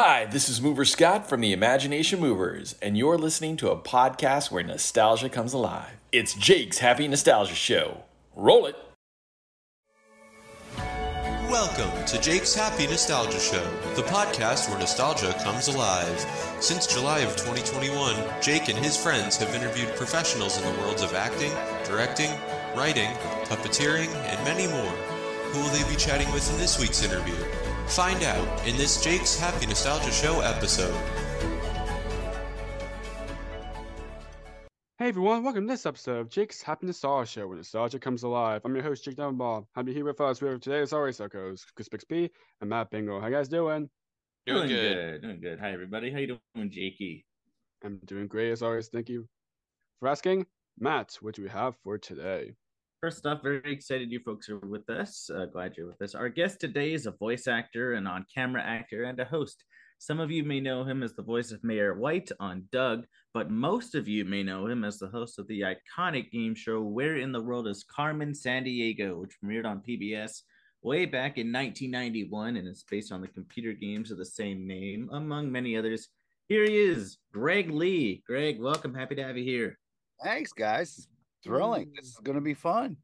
Hi, this is Mover Scott from the Imagination Movers, and you're listening to a podcast where nostalgia comes alive. It's Jake's Happy Nostalgia Show. Roll it! Welcome to Jake's Happy Nostalgia Show, the podcast where nostalgia comes alive. Since July of 2021, Jake and his friends have interviewed professionals in the worlds of acting, directing, writing, puppeteering, and many more. Who will they be chatting with in this week's interview? Find out in this Jake's Happy Nostalgia Show episode. Hey everyone, welcome to this episode of Jake's Happy Nostalgia Show, where nostalgia comes alive. I'm your host, Jake Dunbar. Happy here with us. With today, as always, our co Chris Bixby and Matt Bingo. How you guys doing? Doing, good. Doing good. Hi everybody. How you doing, Jakey? I'm doing great as always. Thank you for asking. Matt, what do we have for today? First off, very excited you folks are with us. Uh, glad you're with us. Our guest today is a voice actor, an on camera actor, and a host. Some of you may know him as the voice of Mayor White on Doug, but most of you may know him as the host of the iconic game show Where in the World is Carmen Sandiego, which premiered on PBS way back in 1991 and is based on the computer games of the same name, among many others. Here he is, Greg Lee. Greg, welcome. Happy to have you here. Thanks, guys thrilling. This is going to be fun.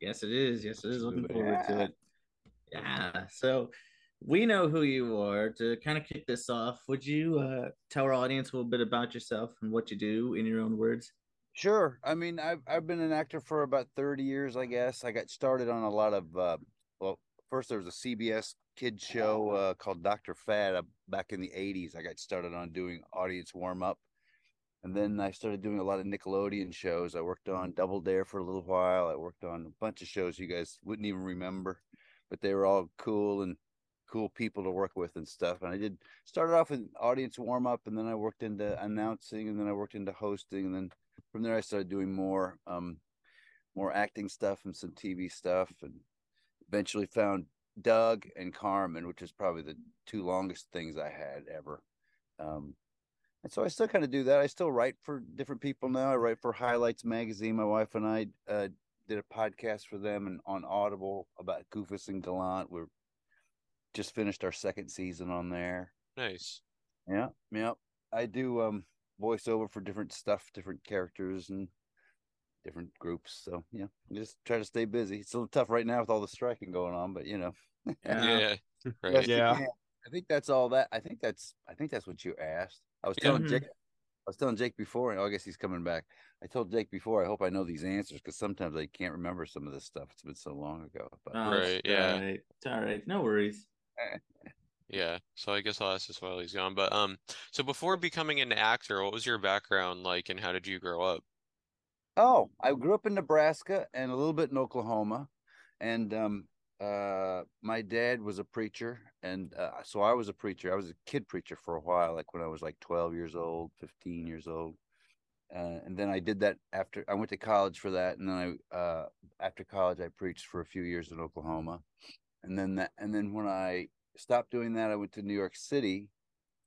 Yes, it is. Yes, it is. Looking forward yeah. to it. Yeah. So we know who you are. To kind of kick this off, would you uh, tell our audience a little bit about yourself and what you do in your own words? Sure. I mean, I've I've been an actor for about thirty years, I guess. I got started on a lot of uh, well, first there was a CBS kids show uh, called Doctor Fad uh, back in the '80s. I got started on doing audience warm up and then I started doing a lot of Nickelodeon shows. I worked on Double Dare for a little while. I worked on a bunch of shows you guys wouldn't even remember, but they were all cool and cool people to work with and stuff. And I did started off with audience warm up, and then I worked into announcing, and then I worked into hosting, and then from there I started doing more um more acting stuff and some TV stuff, and eventually found Doug and Carmen, which is probably the two longest things I had ever. Um, and so I still kind of do that. I still write for different people now. I write for Highlights magazine. My wife and I uh, did a podcast for them and on Audible about Goofus and Gallant. We're just finished our second season on there. Nice. Yeah, yeah. I do um voiceover for different stuff, different characters and different groups. So yeah, just try to stay busy. It's a little tough right now with all the striking going on, but you know. yeah. Right. yeah. I think that's all that. I think that's. I think that's what you asked. I was telling Jake. I was telling Jake before, and oh, I guess he's coming back. I told Jake before. I hope I know these answers because sometimes I can't remember some of this stuff. It's been so long ago. But, oh, right. Yeah. Right. It's all right. No worries. yeah. So I guess I'll ask this while he's gone. But um, so before becoming an actor, what was your background like, and how did you grow up? Oh, I grew up in Nebraska and a little bit in Oklahoma, and um, uh, my dad was a preacher, and uh, so I was a preacher. I was a kid preacher for a while, like when I was like 12 years old, 15 years old. Uh, and then I did that after I went to college for that, and then I uh, after college I preached for a few years in Oklahoma, and then that and then when I stopped doing that, I went to New York City,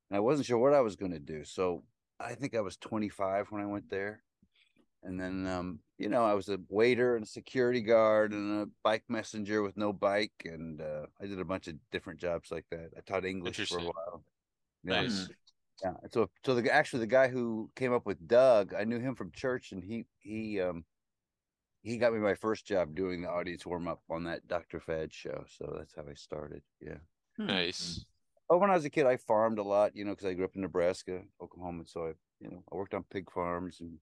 and I wasn't sure what I was going to do. So I think I was 25 when I went there, and then um, you know, I was a waiter and a security guard and a bike messenger with no bike, and uh, I did a bunch of different jobs like that. I taught English for a while. Yeah. Nice. Yeah. So, so the actually the guy who came up with Doug, I knew him from church, and he he um he got me my first job doing the audience warm up on that Dr. Fad show. So that's how I started. Yeah. Hmm. Nice. Oh, when I was a kid, I farmed a lot, you know, because I grew up in Nebraska, Oklahoma. So I, you know, I worked on pig farms and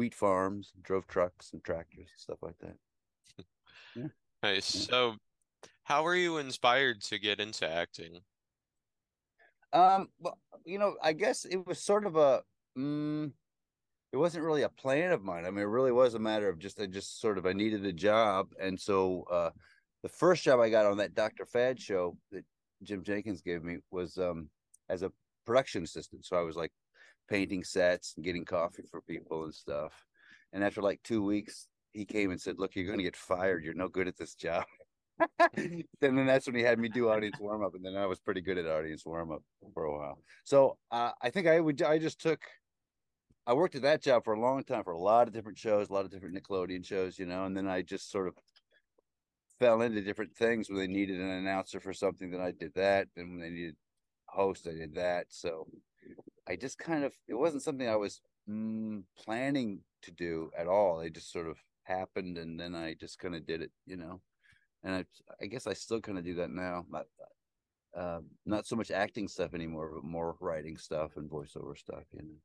wheat farms, drove trucks and tractors and stuff like that. Yeah. Nice. Yeah. So, how were you inspired to get into acting? Um, well, you know, I guess it was sort of a, mm, it wasn't really a plan of mine. I mean, it really was a matter of just, I just sort of, I needed a job. And so, uh, the first job I got on that Dr. Fad show that Jim Jinkins gave me was, um, as a production assistant. So I was like painting sets and getting coffee for people and stuff. And after like two weeks, he came and said, "Look, you're going to get fired. You're no good at this job." then, then that's when he had me do audience warm up, and then I was pretty good at audience warm up for a while. So uh, I think I would. I just took. I worked at that job for a long time for a lot of different shows, a lot of different Nickelodeon shows, you know, and then I just sort of fell into different things when they needed an announcer for something, then I did that. And when they needed host. I did that. So I just kind of it wasn't something I was mm, planning to do at all. It just sort of happened, and then I just kind of did it, you know. And I, I guess I still kind of do that now. Not, uh, not so much acting stuff anymore, but more writing stuff and voiceover stuff, you know.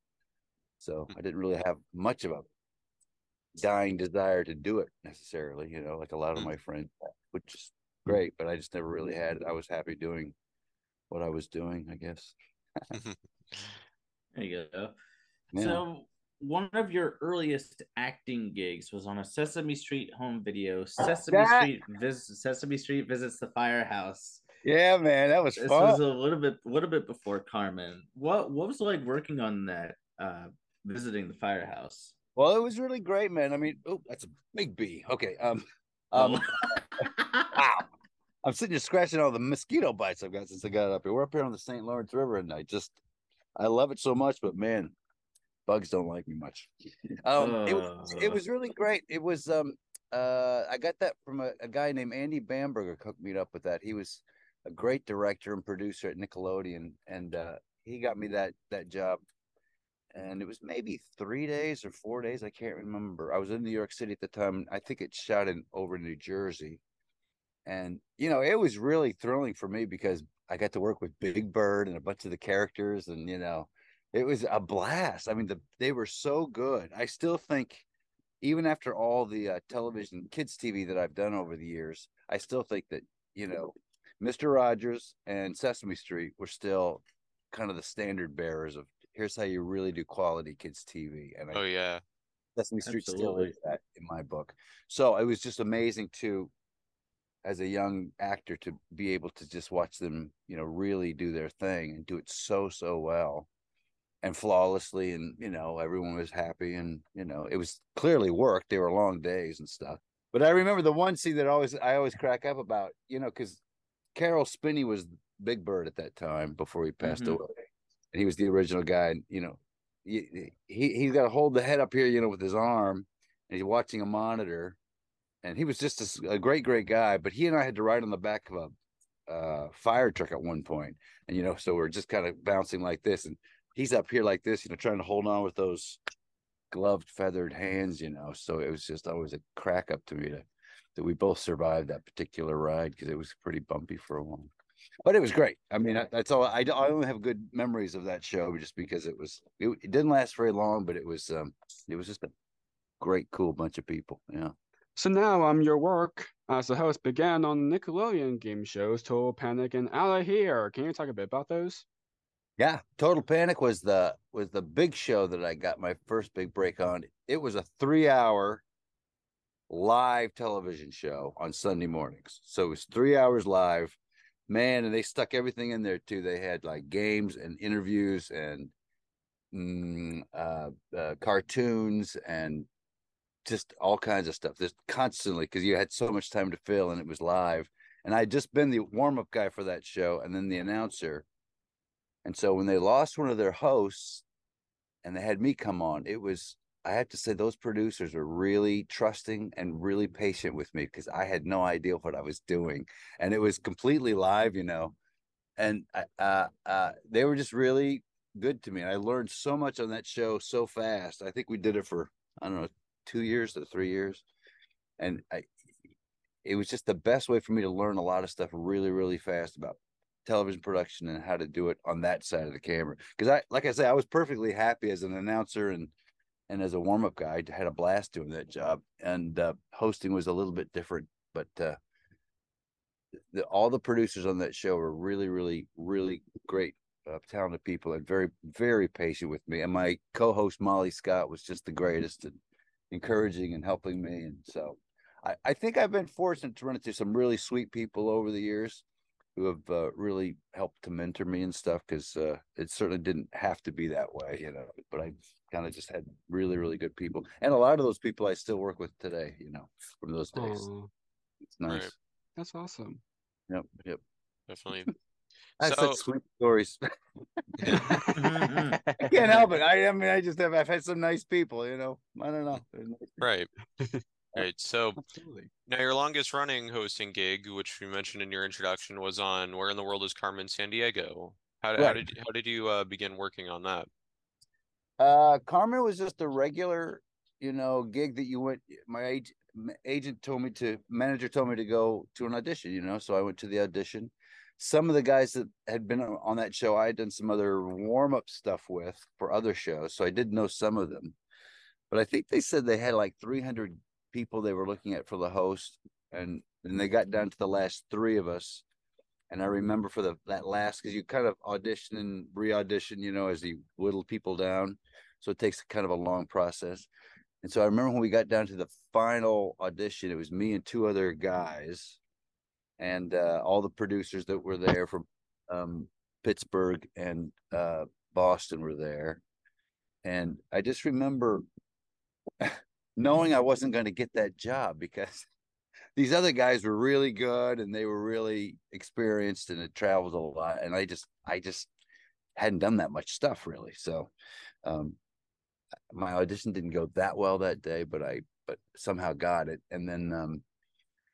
So I didn't really have much of a dying desire to do it necessarily, you know, like a lot of my friends, which is great, but I just never really had it. I was happy doing what I was doing, I guess. There you go. Yeah. So one of your earliest acting gigs was on a Sesame Street home video. Sesame That- Street vis- Sesame Street visits the firehouse. Yeah, man, that was This fun. was a little bit, little bit before Carmen. What, what was it like working on that? Uh, visiting the firehouse. well, it was really great, man. I mean, oh, that's a big bee. Okay. Um, um, wow. I'm sitting here scratching all the mosquito bites I've got since I got up here. We're up here on the St. Lawrence River, and I just, I love it so much, but man, bugs don't like me much. Um, it was, it Uh. was really great. It was, um, uh, I got that from a, a guy named Andy Bamberger hooked me up with that. He was a great director and producer at Nickelodeon, and uh, he got me that that job. And it was maybe three days or four days. I can't remember. I was in New York City at the time. I think it shot in over New Jersey, and you know it was really thrilling for me because I got to work with Big Bird and a bunch of the characters, and you know, it was a blast. I mean, the they were so good. I still think, even after all the uh, television kids TV that I've done over the years, I still think that you know, Mister Rogers and Sesame Street were still kind of the standard bearers of here's how you really do quality kids TV. And I Oh yeah. Sesame Street still is that in my book. So it was just amazing to, as a young actor, to be able to just watch them, you know, really do their thing and do it so so well, and flawlessly, and you know, everyone was happy, and you know, it was clearly work. They were long days and stuff. But I remember the one scene that always I always crack up about, you know, because Carol Spinney was Big Bird at that time before he passed Mhm. away, and he was the original guy. And you know, he he he's got to hold the head up here, you know, with his arm, and he's watching a monitor. And he was just a great, great guy. But he and I had to ride on the back of a uh, fire truck at one point, and you know, so we're just kind of bouncing like this, and he's up here like this, you know, trying to hold on with those gloved, feathered hands, you know. So it was just always a crack up to me to, that we both survived that particular ride because it was pretty bumpy for a while. But it was great. I mean, I- that's all. I, I only have good memories of that show just because it was. It, it didn't last very long, but it was. Um, it was just a great, cool bunch of people. Yeah. So now um your work as a host began on Nickelodeon game shows Total Panic and Outta Here. Can you talk a bit about those? Yeah, Total Panic was the was the big show that I got my first big break on. It was a three hour live television show on Sunday mornings. So it was three hours live. Man, and they stuck everything in there too. They had like games and interviews and mm, uh, uh, cartoons and just all kinds of stuff. Just constantly because you had so much time to fill and it was live. And I had just been the warm up guy for that show and then the announcer. And so when they lost one of their hosts and they had me come on, it was, I have to say, those producers were really trusting and really patient with me because I had no idea what I was doing. And it was completely live, you know. And uh, uh, they were just really good to me. And I learned so much on that show so fast. I think we did it for, I don't know, two years to three years. And I, it was just the best way for me to learn a lot of stuff really, really fast about television production and how to do it on that side of the camera. Because I, like I say, I was perfectly happy as an announcer and and as a warm up guy. I had a blast doing that job. And uh, hosting was a little bit different, but uh, the, all the producers on that show were really, really, really great, uh, talented people and very, very patient with me. And my co-host Molly Scott was just the greatest and encouraging and helping me. And so I, I think I've been fortunate to run into some really sweet people over the years who have uh, really helped to mentor me and stuff because uh, it certainly didn't have to be that way, you know. But I kind of just had really, really good people, and a lot of those people I still work with today, you know, from those days. Aw, It's nice. Right. that's awesome. Yep, yep. Definitely. I have So- such sweet stories. Mhm. I can't help it. I, I mean, I just have. I've had some nice people, you know. I don't know. Nice. Right. Right. So Absolutely. now your longest running hosting gig, which we mentioned in your introduction, was on Where in the World is Carmen Sandiego. How, how did you, how did you uh, begin working on that? Uh, Carmen was just a regular, you know, gig that you went. My ag- m- agent told me to, manager told me to go to an audition, you know, so I went to the audition. Some of the guys that had been on that show, I had done some other warm up stuff with for other shows, so I did know some of them. But I think they said they had like 300 people they were looking at for the host, and then they got down to the last three of us. And I remember for the that last because you kind of audition and re-audition, you know, as you whittle people down. So it takes kind of a long process. And so I remember when we got down to the final audition, it was me and two other guys, and uh, all the producers that were there from um, Pittsburgh and uh, Boston were there. And I just remember knowing I wasn't going to get that job because these other guys were really good and they were really experienced and had traveled a lot. And I just, I just hadn't done that much stuff really. So, um, my audition didn't go that well that day, but I, but somehow got it. And then, um,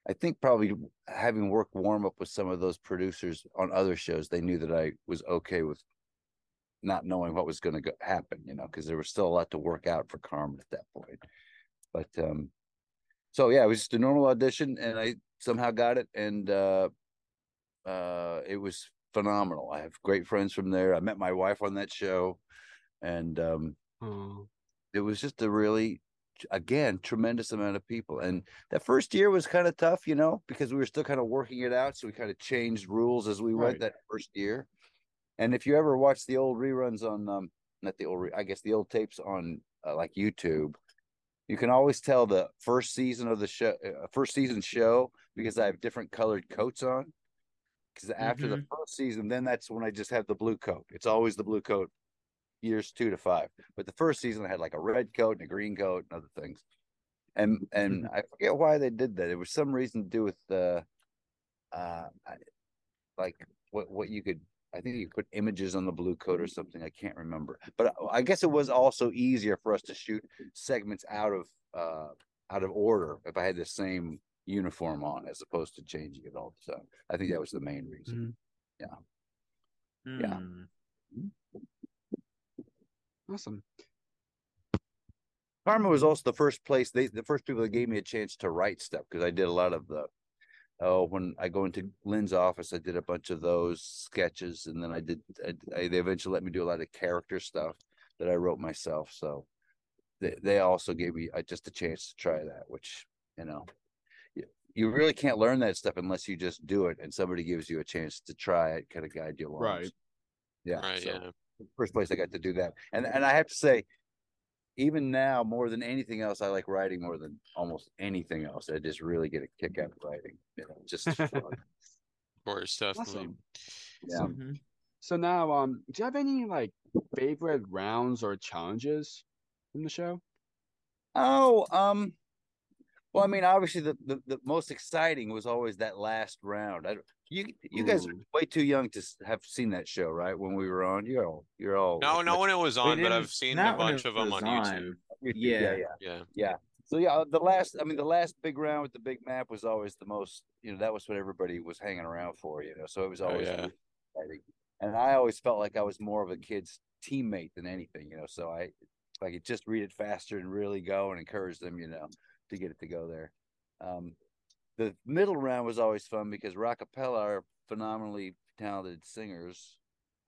I think probably having worked warm up with some of those producers on other shows, they knew that I was okay with not knowing what was going to happen, you know, because there was still a lot to work out for Carmen at that point. But um, so yeah, it was just a normal audition, and I somehow got it, and uh, uh, it was phenomenal. I have great friends from there. I met my wife on that show, and um, Oh. it was just a really again tremendous amount of people and that first year was kind of tough you know because we were still kind of working it out so we kind of changed rules as we went Right. that first year and if you ever watch the old reruns on um not the old re- i guess the old tapes on uh, like youtube you can always tell the first season of the show uh, first season show because i have different colored coats on because after the first season then that's when i just have the blue coat it's always the blue coat years two to five. But the first season I had like a red coat and a green coat and other things. And and I forget why they did that. It was some reason to do with the uh like what what you could I think you put images on the blue coat or something. I can't remember. But I guess it was also easier for us to shoot segments out of uh out of order if I had the same uniform on as opposed to changing it all the time. I think that was the main reason. Yeah. Hmm. Awesome. Carmen was also the first place they the first people that gave me a chance to write stuff because I did a lot of the oh when I go into Lynn's office I did a bunch of those sketches and then I did I, I, they eventually let me do a lot of character stuff that I wrote myself so they they also gave me uh, just a chance to try that which you know you, you really can't learn that stuff unless you just do it and somebody gives you a chance to try it kind of guide you along Right. yeah right, so yeah. First place I got to do that. And and I have to say, even now, more than anything else, I like writing more than almost anything else. I just really get a kick out of writing. You know, just fun. Of course, definitely. Awesome. yeah. Mhm. So now, um, do you have any like favorite rounds or challenges in the show? Oh, um, well, I mm-hmm. mean, obviously the, the the most exciting was always that last round. I, you you guys are way too young to have seen that show, right? When we were on, you're all you're all No, no when it was on, but I've seen a bunch of them was on YouTube. YouTube, Yeah. yeah, yeah. Yeah. So yeah, uh, the last I mean the last big round with the big map was always the most, you know, that was what everybody was hanging around for, you know. So it was Oh, always yeah. really exciting. And I always felt like I was more of a kid's teammate than anything, you know. So I could just read it faster and really go and encourage them, you know, to get it to go there. Um the middle round was always fun because Rockapella are phenomenally talented singers.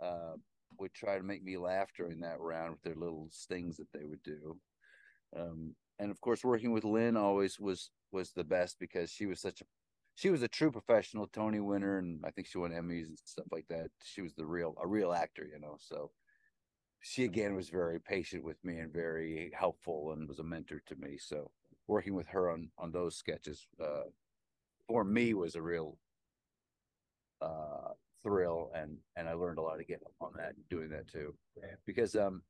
Uh would try to make me laugh during that round with their little stings that they would do. Um, and of course, working with Lynn always was was the best because she was such a she was a true professional Tony winner, and I think she won Emmys and stuff like that. She was the real a real actor, you know. So she again was very patient with me and very helpful and was a mentor to me. So working with her on on those sketches uh, for me was a real uh, thrill, and and I learned a lot again on that doing that too, because um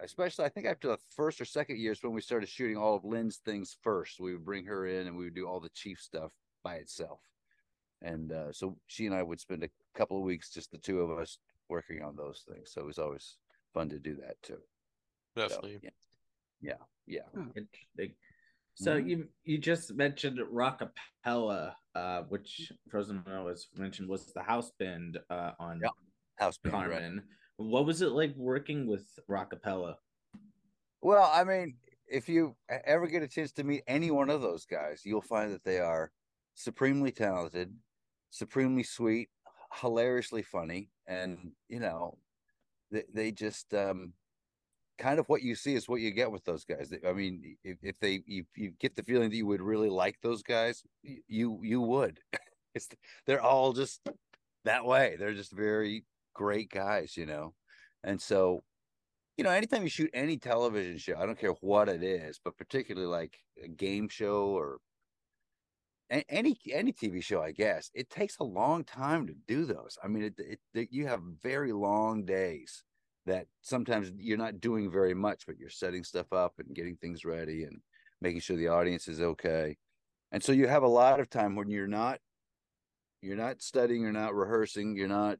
especially I think after the first or second years when we started shooting all of Lynn's things first, we would bring her in and we would do all the chief stuff by itself. And uh, so she and I would spend a couple of weeks, just the two of us, working on those things. So it was always fun to do that too. So, Definitely. yeah, yeah, yeah. Interesting. So Mhm. you you just mentioned Rockapella, uh, which Frozen was mentioned was the house band uh, on house band. right? What was it like working with Rockapella? Well, I mean, if you ever get a chance to meet any one of those guys, you'll find that they are supremely talented, supremely sweet, hilariously funny, and you know, they they just um kind of what you see is what you get with those guys. I mean, if, if they you, you get the feeling that you would really like those guys, you you would. It's they're all just that way. They're just very great guys, you know. And so, you know, anytime you shoot any television show, I don't care what it is, but particularly like a game show or any any TV show, I guess, it takes a long time to do those. I mean, it, it, it you have very long days that sometimes you're not doing very much, but you're setting stuff up and getting things ready and making sure the audience is okay. And so you have a lot of time when you're not you're not studying, you're not rehearsing, you're not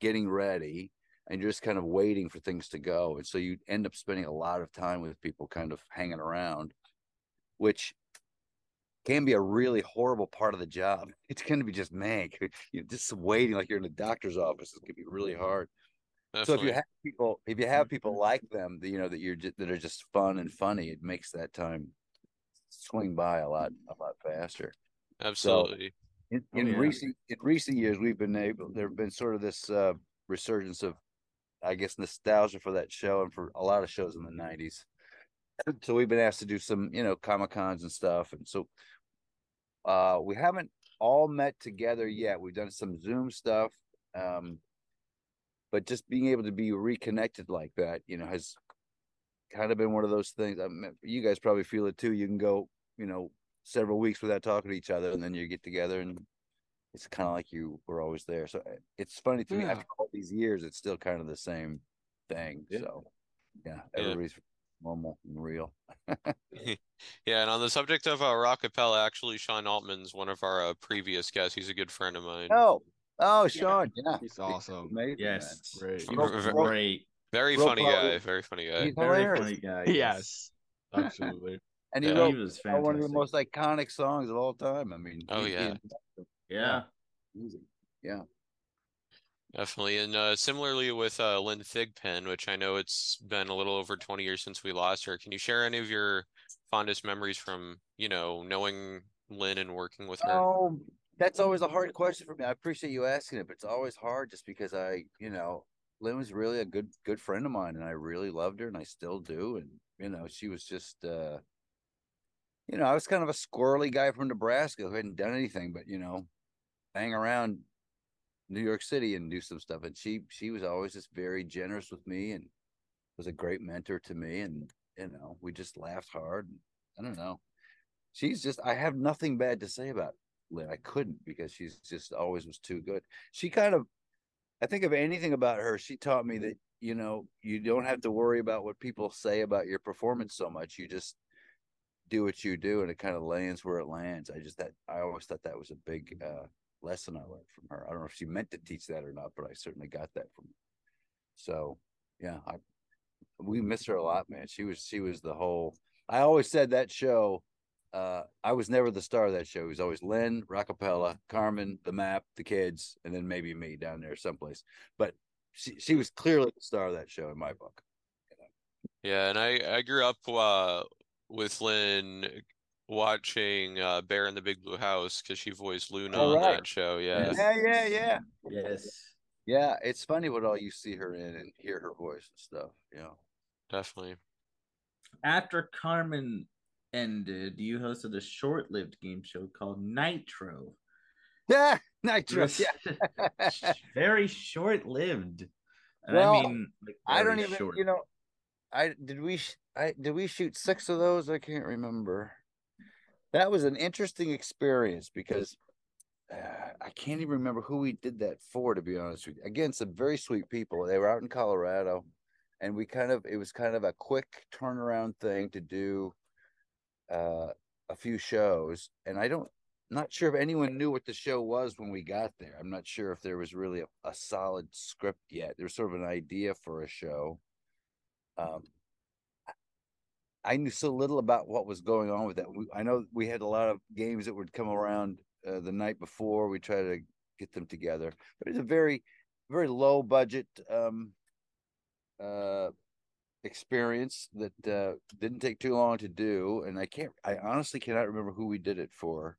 getting ready, and you're just kind of waiting for things to go. And so you end up spending a lot of time with people kind of hanging around, which can be a really horrible part of the job. It's going to be just man, you just waiting like you're in a doctor's office. It can be really hard. So if you have people, if you have people like them, that you know that you're just, that are just fun and funny, it makes that time swing by a lot a lot faster. Absolutely. In, Oh, in yeah. recent in recent years, we've been able. There have been sort of this uh, resurgence of, I guess, nostalgia for that show and for a lot of shows in the '90s. So we've been asked to do some, you know, comic cons and stuff, and so uh, we haven't all met together yet. We've done some Zoom stuff, um, but just being able to be reconnected like that, you know, has kind of been one of those things. I mean, you guys probably feel it too. You can go, you know, several weeks without talking to each other, and then you get together, and it's kind of like you were always there. So uh, it's funny to me after all these years, it's still kind of the same thing. Yeah. So yeah, Yeah. everybody's normal and real. Yeah, and on the subject of uh, rockapella, actually, Sean Altman's one of our uh, previous guests. He's a good friend of mine. Oh, oh, Sean, yeah, He's awesome. amazing. Yes. Great. He Real- was real- great. Very Real funny probably- guy. Very funny guy. He's Very hilarious. funny guy. Yes, absolutely. And he Yeah. wrote He was uh, one of the most iconic songs of all time. I mean, Oh, he- he- yeah. Yeah. Easy. Yeah. Definitely. And uh, similarly with uh, Lynn Thigpen, which I know it's been a little over 20 years since we lost her. Can you share any of your fondest memories from, you know, knowing Lynn and working with her? Oh, that's always a hard question for me. I appreciate you asking it, but it's always hard just because I, you know, Lynn was really a good good friend of mine and I really loved her and I still do. And, you know, she was just uh you know, I was kind of a squirrely guy from Nebraska who hadn't done anything but, you know, hang around New York City and do some stuff. And she she was always just very generous with me and was a great mentor to me. And, you know, we just laughed hard. I don't know. She's just I have nothing bad to say about Lynn. I couldn't because she's just always was too good. She kind of I think of anything about her, she taught me that, you know, you don't have to worry about what people say about your performance so much. You just do what you do and it kind of lands where it lands. I just that I always thought that was a big uh lesson I learned from her. I don't know if she meant to teach that or not, but I certainly got that from her. So yeah, I we miss her a lot, man. She was she was the whole I always said that show uh, I was never the star of that show. It was always Lynn, Rockapella, Carmen, the map, the kids, and then maybe me down there someplace. But she she was clearly the star of that show in my book. Yeah, and I I grew up uh with Lynn watching uh Bear in the Big Blue House because she voiced Luna Oh, on that show. Yeah. Yeah, yeah, yeah. Yes. Yeah, it's funny what all you see her in and hear her voice and stuff. Yeah. Definitely. After Carmen ended, you hosted a short-lived game show called Nitro. Yeah, Nitro. Yeah. very short-lived. Well, I mean, like, I don't even, short. you know, I did we I did we shoot six of those? I can't remember. That was an interesting experience because uh, I can't even remember who we did that for. To be honest with you, again, some very sweet people. They were out in Colorado, and we kind of it was kind of a quick turnaround thing to do uh, a few shows, and I don't. Not sure if anyone knew what the show was when we got there. I'm not sure if there was really a, a solid script yet. There was sort of an idea for a show. Um, I knew so little about what was going on with that. We, I know we had a lot of games that would come around uh, the night before. We try to get them together, but it's a very, very low budget um, uh, experience that uh, didn't take too long to do, and I can't. I honestly cannot remember who we did it for,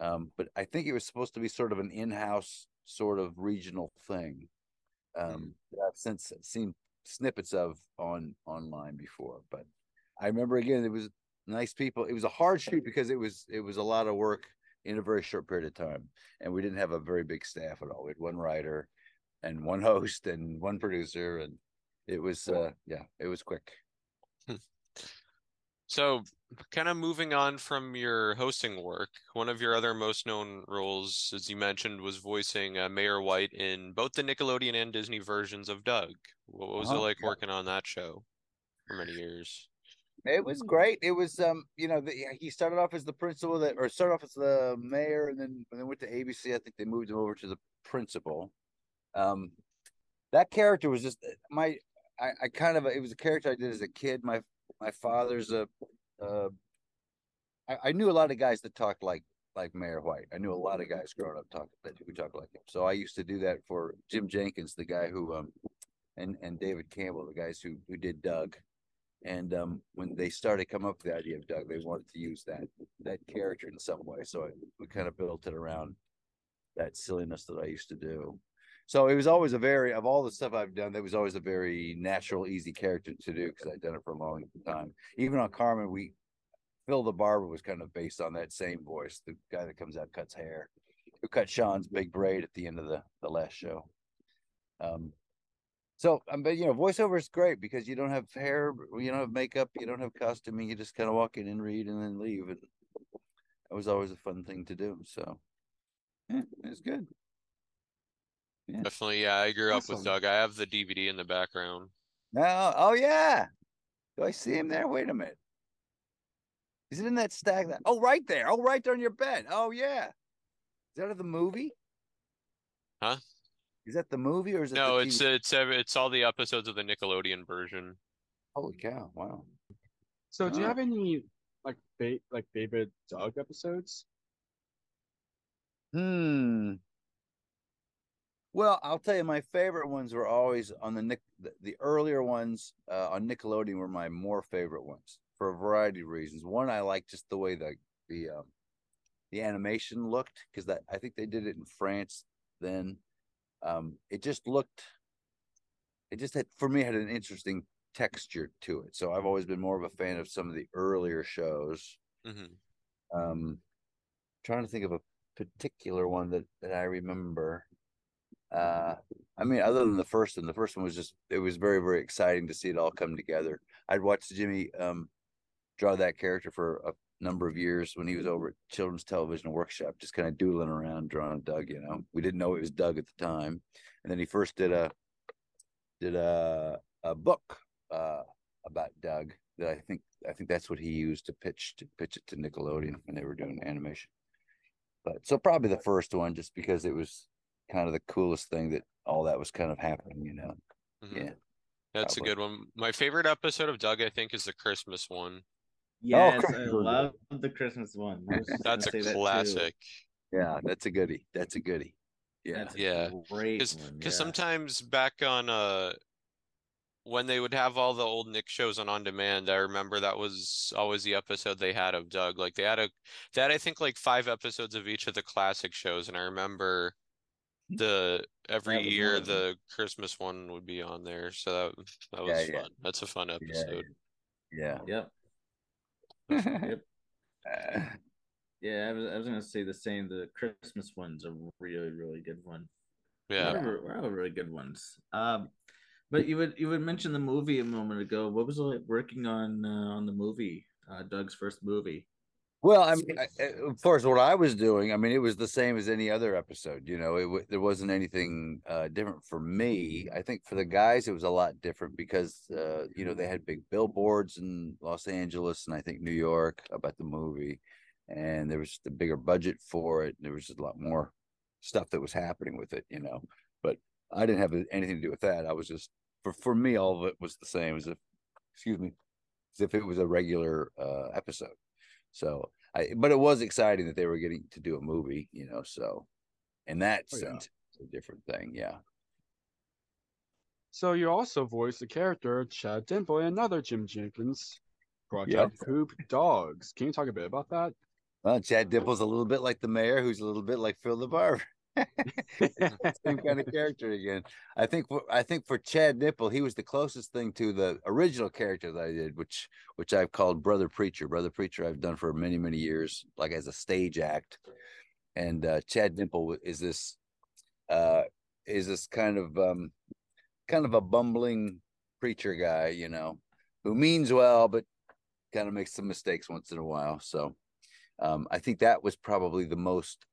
um, but I think it was supposed to be sort of an in-house sort of regional thing. Um, that I've since seen snippets of on online before, but I remember again it was nice people. It was a hard shoot because it was it was a lot of work in a very short period of time, and we didn't have a very big staff at all. We had one writer and one host and one producer, and it was uh yeah, it was quick. So, kind of moving on from your hosting work, one of your other most known roles, as you mentioned, was voicing uh, Mayor White in both the Nickelodeon and Disney versions of Doug. What was it Uh-huh, like working on that show for many years? It was great. It was um, you know, the, he started off as the principal that, or started off as the mayor, and then when they went to ABC, I think they moved him over to the principal. Um, that character was just my, I, I kind of, it was a character I did as a kid. My my father's a, I, knew a lot of guys that talked like like Mayor White. I knew a lot of guys growing up talking that who talked like him. So I used to do that for Jim Jinkins, the guy who um, and and David Campbell, the guys who who did Doug. And um, when they started coming up with the idea of Doug, they wanted to use that that character in some way. So I, we kind of built it around that silliness that I used to do. So it was always a very of all the stuff I've done, that was always a very natural, easy character to do because I'd done it for a long time. Even on Carmen, we Phil the barber was kind of based on that same voice, the guy that comes out cuts hair, who cut Sean's big braid at the end of the the last show. Um, so, um, but you know, voiceover is great because you don't have hair, you don't have makeup, you don't have costuming. You just kind of walk in and read and then leave. And it was always a fun thing to do. So, yeah, it was good. Yeah. Definitely, yeah. I grew up with Awesome. Doug. I have the DVD in the background. Now, oh yeah, do I see him there? Wait a minute. Is it in that stack? That oh, right there. Oh, right there on your bed. Oh yeah. Is that of the movie? Huh? Is that the movie or is it? No, the it's TV? it's ev- it's all the episodes of the Nickelodeon version. Holy cow! Wow. So, do you Oh. have any like fa- like favorite Doug episodes? Hmm. Well, I'll tell you, my favorite ones were always on the Nick. The, the earlier ones uh, on Nickelodeon were my more favorite ones for a variety of reasons. One, I like just the way the the um, the animation looked because that I think they did it in France then. Um, it just looked. It just had for me had an interesting texture to it. So I've always been more of a fan of some of the earlier shows. hmm Um, trying to think of a particular one that that I remember. Uh, I mean, other than the first one, the first one was just it was very very exciting to see it all come together. I'd watched Jimmy um draw that character for a number of years when he was over at Children's Television Workshop, just kind of doodling around drawing Doug. You know, we didn't know it was Doug at the time, and then he first did a did a a book uh about Doug that I think I think that's what he used to pitch to pitch it to Nickelodeon when they were doing animation. But so probably the first one, just because it was kind of the coolest thing that all that was kind of happening, you know. hmm Yeah. That's a good one. My favorite episode of Doug, I think, is the Christmas one. Yes, I Christmas was love the Christmas one. I was just That's a say that classic. Yeah, that's a goodie. That's a goodie. Yeah. That's a Yeah. great Because because yeah. sometimes back on uh when they would have all the old Nick shows on on demand, I remember that was always the episode they had of Doug. Like they had a they had I think like five episodes of each of the classic shows, and I remember the every That was one year of the Christmas one would be on there. So that that was yeah. fun. That's a fun episode. Yeah. Yep. yeah. Yep. Yeah, I was, I was gonna say the same. The Christmas one's a really, really good one. Yeah. We're, all- we're all really good ones. Um, but you would you would mention the movie a moment ago. What was it like working on uh, on the movie? Uh, Doug's first movie. Well, I mean, I- of course, what I was doing, I mean, it was the same as any other episode. You know, it w- there wasn't anything uh, different for me. I think for the guys, it was a lot different because, uh, you know, they had big billboards in Los Angeles and I think New York about the movie, and there was the bigger budget for it. There was just a lot more stuff that was happening with it, you know. But I didn't have anything to do with that. I was just for for me, all of it was the same as if, excuse me, as if it was a regular uh, episode. So I, but it was exciting that they were getting to do a movie, you know. So in that Oh, yeah. sense, it's a different thing. Yeah. So you also voiced the character Chad Dimple in another Jim Jinkins project, Yep. Coop Dogs. Can you talk a bit about that? Well, Chad Dimple's a little bit like the mayor, who's a little bit like Phil the barber. Same kind of character again. I think for I think for Chad Nipple, he was the closest thing to the original character that I did, which which I've called Brother Preacher. Brother Preacher, I've done for many many years, like as a stage act. And uh, Chad Nipple is this uh, is this kind of um, kind of a bumbling preacher guy, you know, who means well, but kind of makes some mistakes once in a while. So um, I think that was probably the most,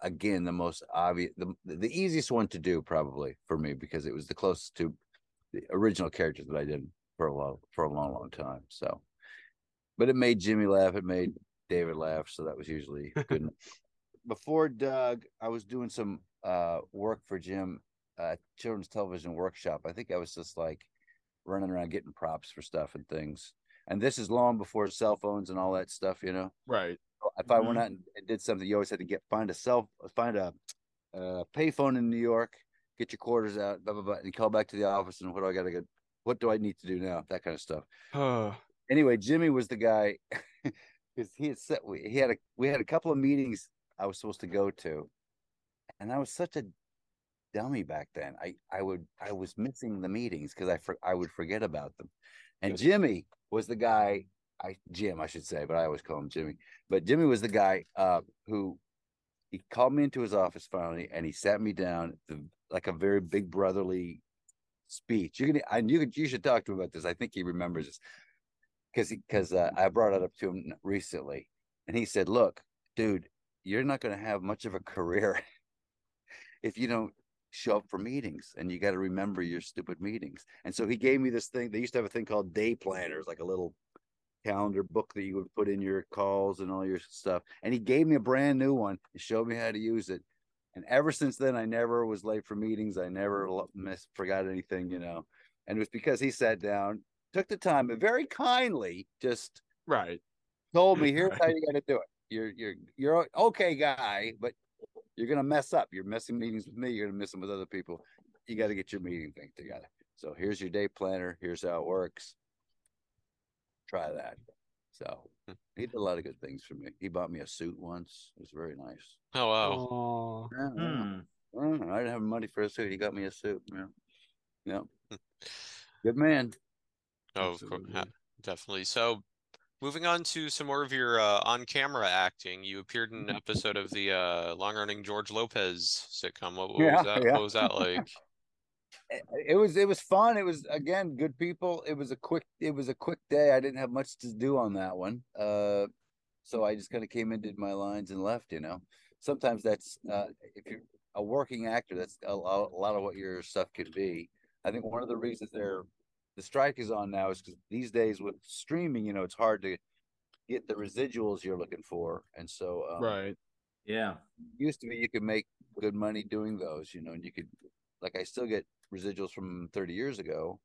again, the most obvious, the, the easiest one to do probably for me because it was the closest to the original characters that I did for a long, for a long, long time. So, but it made Jimmy laugh. It made David laugh. So that was usually good. Before Doug, I was doing some uh, work for Jim at Children's Television Workshop. I think I was just like running around getting props for stuff and things. And this is long before cell phones and all that stuff, you know Right. If I went Mhm. out and and did something, you always had to get find a cell, find a, uh payphone in New York, get your quarters out, blah blah blah, and call back to the office. And what do I got to get? What do I need to do now? That kind of stuff. Anyway, Jimmy was the guy because he had set. We he had a we had a couple of meetings I was supposed to go to, and I was such a dummy back then. I I would I was missing the meetings because I for, I would forget about them, and. Jimmy was the guy. I Jim I should say, but I always call him Jimmy. But Jimmy was the guy uh, who he called me into his office finally, and he sat me down the, like a very big brotherly speech. You can and you could you should talk to him about this. I think he remembers this because because uh, I brought it up to him recently, and he said, "Look, dude, you're not going to have much of a career if you don't show up for meetings, and you got to remember your stupid meetings." And so he gave me this thing. They used to have a thing called day planners, like a little calendar book that you would put in your calls and all your stuff. And he gave me a brand new one and showed me how to use it. And ever since then, I never was late for meetings. I never lo- miss, forgot anything, you know. And it was because he sat down, took the time, and very kindly just right. told me, "Here's how you got to do it. You're you're you're okay, guy, but you're gonna mess up. You're missing meetings with me. You're gonna miss them with other people. You got to get your meeting thing together. So here's your day planner. Here's how it works. Try that. So he did a lot of good things for me. He bought me a suit once. It was very nice. Oh wow. Aw. Yeah, yeah. Hmm. Mm, I didn't have money for a suit. He got me a suit. Yeah. Yeah. Good man. Oh, of course, Absolutely. definitely. So, moving on to some more of your uh, on-camera acting, you appeared in Mm-hmm. an episode of the uh, long-running George Lopez sitcom. What, what Yeah, was that? yeah. What was that like? it it was it was fun. It was again good people. It was a quick it was a quick day. I didn't have much to do on that one. Uh so I just kind of came in, did my lines and left, you know. Sometimes that's uh if you're a working actor, that's a lot, a lot of what your stuff could be. I think one of the reasons they're the strike is on now is because these days with streaming, you know, it's hard to get the residuals you're looking for. And so um, Right. Yeah. used to be you could make good money doing those, you know, and you could like I still get residuals from 30 years ago,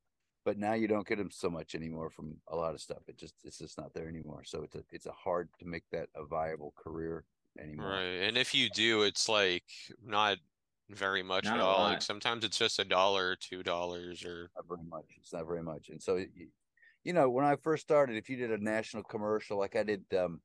but now you don't get them so much anymore from a lot of stuff. It just it's just not there anymore. So it's a it's a hard to make that a viable career anymore. Right. And if you do, it's like not very much Not at a all. Like sometimes it's just a dollar, two dollars, or Not very much. It's not very much. And so you, you know, when I first started, if you did a national commercial, like I did um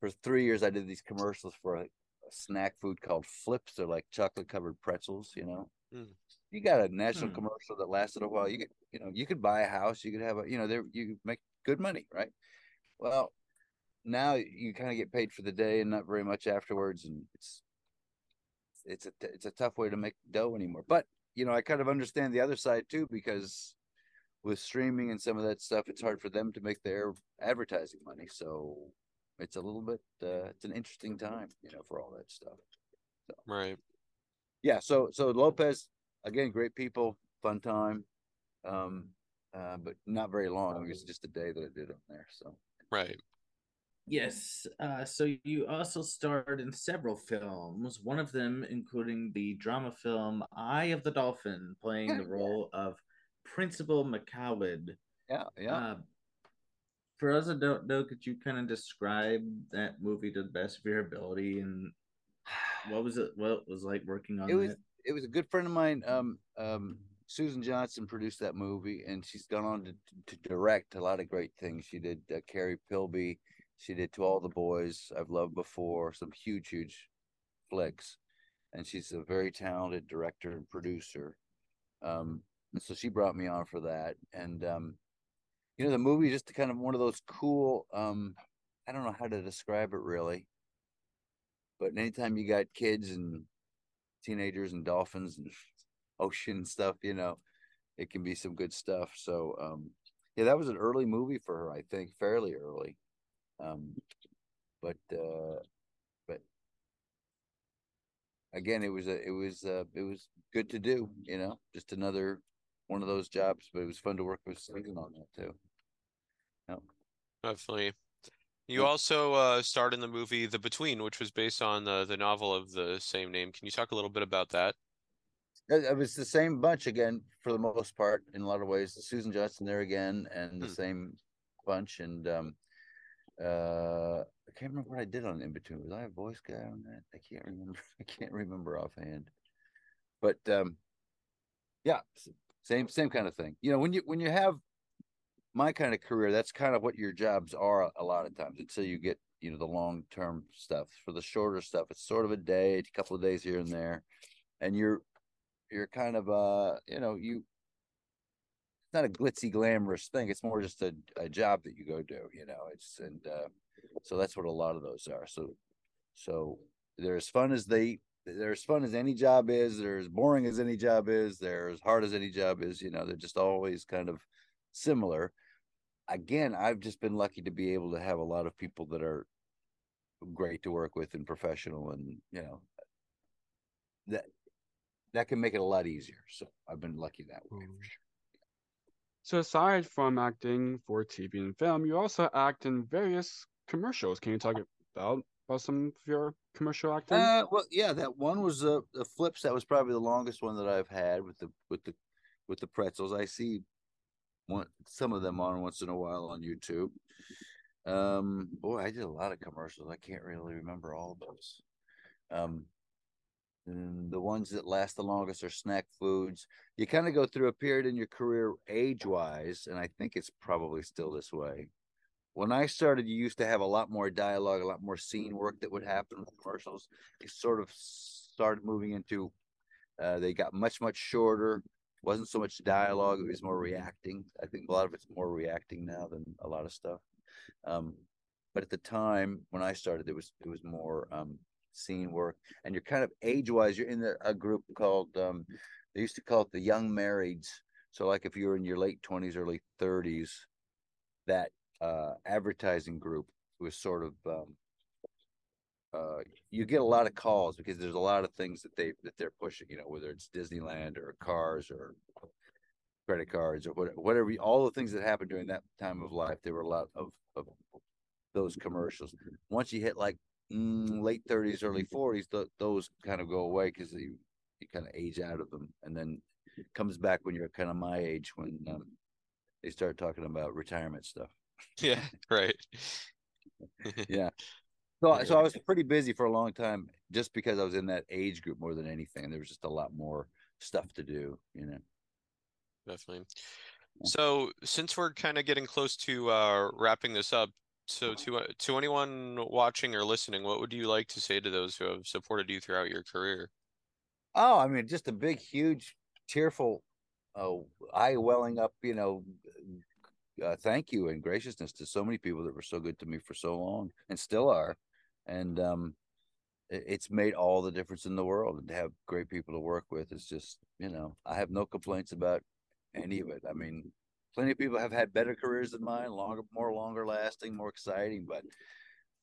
for three years, I did these commercials for a, a snack food called Flips. They're like chocolate covered pretzels, you know. Hmm. You got a national Hmm. commercial that lasted a while. You could, you know, you could buy a house. You could have a, you know, there you make good money, right? Well, now you kind of get paid for the day and not very much afterwards, and it's it's a it's a tough way to make dough anymore. But you know, I kind of understand the other side too because with streaming and some of that stuff, it's hard for them to make their advertising money. So it's a little bit uh, it's an interesting time, you know, for all that stuff. right. Yeah, so so Lopez again, great people, fun time, um, uh, but not very long. It was just a day that I did on there. So Right. Yes. Uh, so you also starred in several films, one of them including the drama film Eye of the Dolphin, playing the role of Principal McCoward. yeah, yeah. Uh, for us that don't know, could you kind of describe that movie to the best of your ability and what was it? What it was like working on it was that? It was a good friend of mine um um Susan Johnson produced that movie, and she's gone on to, to direct a lot of great things. She did uh, Carrie Pilby. She did To All the Boys I've Loved Before, some huge, huge flicks. And she's a very talented director and producer. Um, and so she brought me on for that. And, um, you know, the movie just kind of one of those cool, um, I don't know how to describe it really. But anytime you got kids and teenagers and dolphins and ocean stuff, you know, it can be some good stuff. So, um, yeah, that was an early movie for her, I think, fairly early. Um, but uh, but again, it was a it was uh, it was good to do. You know, just another one of those jobs. But it was fun to work with Susan on that too. Yep. Definitely. You also uh, starred in the movie The Between, which was based on the the novel of the same name. Can you talk a little bit about that? It was the same bunch again for the most part in a lot of ways. Susan Johnson there again, and the hmm. same bunch. And um, uh, I can't remember what I did on In Between. Was I a voice guy on that? I can't remember. I can't remember offhand. But um, yeah, same same kind of thing. You know, when you when you have my kind of career, that's kind of what your jobs are a lot of times until you get you know the long term stuff. For the shorter stuff, it's sort of a day, a couple of days here and there, and you're you're kind of uh you know you it's not a glitzy glamorous thing it's more just a, a job that you go do you know it's and uh, so that's what a lot of those are so so they're as fun as they they're as fun as any job is they're as boring as any job is they're as hard as any job is you know they're just always kind of similar again i've just been lucky to be able to have a lot of people that are great to work with and professional and you know that that can make it a lot easier. So I've been lucky that way for sure. So aside from acting for TV and film, you also act in various commercials. Can you talk about about some of your commercial acting? Uh, well, yeah, that one was uh, the Flipz. That was probably the longest one that I've had with the with the with the pretzels. I see one some of them on once in a while on YouTube. Um, boy, I did a lot of commercials. I can't really remember all of those. Um, the ones that last the longest are snack foods. You kind of go through a period in your career age wise, and I think it's probably still this way. When I started, you used to have a lot more dialogue, a lot more scene work that would happen with commercials. It sort of started moving into, uh, they got much, much shorter. Wasn't so much dialogue, it was more reacting. I think a lot of it's more reacting now than a lot of stuff. Um, but at the time when I started, it was it was more um, scene work, and you're kind of age wise, you're in the, a group called um, they used to call it the young marrieds. So like if you're in your late twenties, early thirties, that uh, advertising group was sort of um, uh, you get a lot of calls because there's a lot of things that they that they're pushing. You know, whether it's Disneyland or cars or credit cards or whatever, whatever all the things that happened during that time of life. There were a lot of, of those commercials. Once you hit like mm, late 30s, early 40s, th- those kind of go away because you, you kind of age out of them. And then comes back when you're kind of my age when um, they start talking about retirement stuff. Yeah, right. yeah. So, so I was pretty busy for a long time just because I was in that age group more than anything. There was just a lot more stuff to do, you know. Definitely. So, since we're kind of getting close to uh, wrapping this up, so to uh, to anyone watching or listening, what would you like to say to those who have supported you throughout your career? Oh, I mean, just a big, huge, tearful, uh, eye welling up, you know, uh, thank you and graciousness to so many people that were so good to me for so long and still are, and um, it, it's made all the difference in the world. And to have great people to work with is just, you know, I have no complaints about any of it. I mean, plenty of people have had better careers than mine, longer, more longer lasting, more exciting, but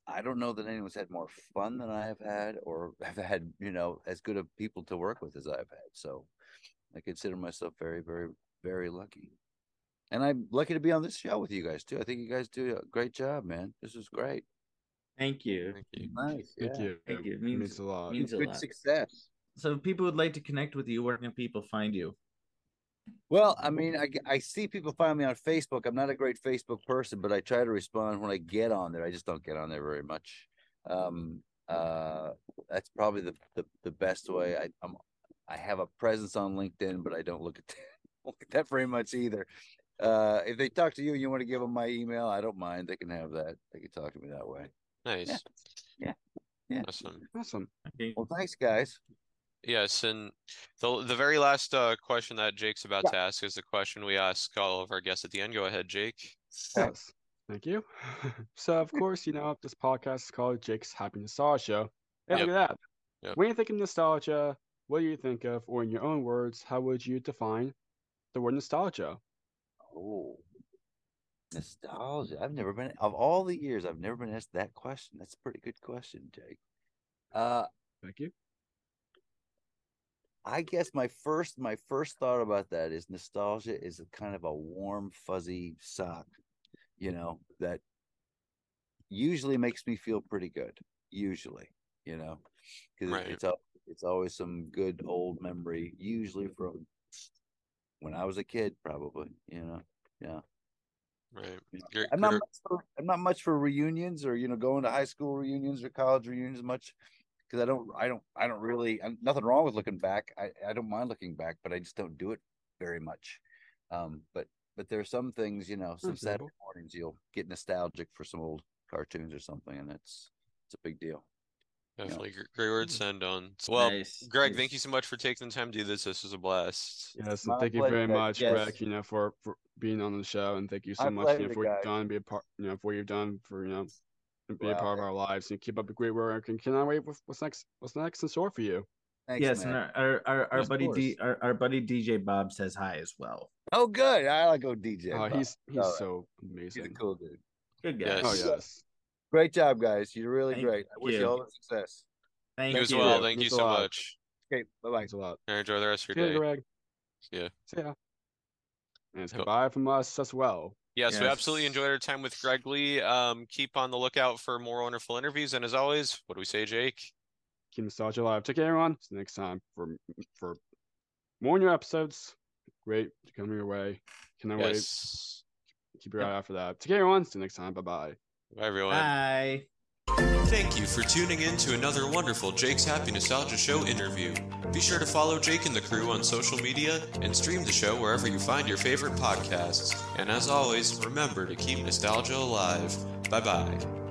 I don't know that anyone's had more fun than I have had or have had, you know, as good of people to work with as I've had. So I consider myself very, very, very lucky. And I'm lucky to be on this show with you guys too. I think you guys do a great job, man. This is great. Thank you. Thank you. Nice. Thank yeah. you. Thank you. It means, means a lot. Means a good lot. success. So if people would like to connect with you, where can people find you? Well, I mean, I, I see people find me on Facebook. I'm not a great Facebook person, but I try to respond when I get on there. I just don't get on there very much. Um, uh, that's probably the, the, the best way. I, I'm I have a presence on LinkedIn, but I don't look at like that very much either. Uh, if they talk to you and you want to give them my email, I don't mind. They can have that. They can talk to me that way. Nice. Yeah. Yeah. Awesome. Awesome. Okay. Well, thanks, guys. Yes, and the the very last uh, question that Jake's about Yeah. to ask is the question we ask all of our guests at the end. Go ahead, Jake. Yes. Thank you. so, of course, you know, this podcast is called Jake's Happy Nostalgia Show. Hey, Yep. look at that. Yep. When you think of nostalgia, what do you think of, or in your own words, how would you define the word nostalgia? Oh, nostalgia. I've never been of all the years. I've never been asked that question. That's a pretty good question, Jake. Uh, Thank you. I guess my first my first thought about that is nostalgia is a kind of a warm fuzzy sock, you know, that usually makes me feel pretty good. Usually, you know, because Right. it's al- it's always some good old memory, usually from when I was a kid, probably. You know, yeah. Right. you know. Gre- I'm not much for, I'm not much for reunions or you know going to high school reunions or college reunions much because I don't I don't I don't really I'm, nothing wrong with looking back. I I don't mind looking back, but I just don't do it very much. Um, but but there are some things you know some Saturday Understandable. mornings you'll get nostalgic for some old cartoons or something, and it's it's a big deal. Definitely gr- great words to mm. end on. Well, Nice, Greg, nice. thank you so much for taking the time to do this. This was a blast. Yes, My and thank you very much, Yes. Greg, you know, for, for being on the show, and thank you so My much, you know, for what you've done, be a part, you know, for what you've done for, you know, to be a part of our lives, and keep up the great work. And can I wait. What's what's next? What's next in store for you? Thanks, yes, man. and our our, our, our Of buddy D, our, our buddy DJ Bob says hi as well. oh, good. I like go DJ. Oh, Bob. he's he's All right. so he's a amazing. cool dude. Good guy. Yes. Oh yes. Great job, guys. You're really Thank great. I wish you you. all the success. Thank You as you. well. Thank you Thanks a so lot. much. Okay, bye bye. Thanks a lot. And enjoy the rest of See your you, day. Greg. Yeah. See ya. And it's Cool. goodbye from us as well. Yes, we absolutely enjoyed our time with Greg Lee. Um, keep on the lookout for more wonderful interviews. And as always, what do we say, Jake? Keep nostalgia alive. Take care, everyone. See you next time for for more new episodes. Great to come your way. Cannot wait. Yes. Keep your eye out for that. Take care, everyone. See you next time. Bye bye. Bye, everyone. Bye. Thank you for tuning in to another wonderful Jake's Happy Nostalgia Show interview. Be sure to follow Jake and the crew on social media and stream the show wherever you find your favorite podcasts. And as always, remember to keep nostalgia alive. Bye bye.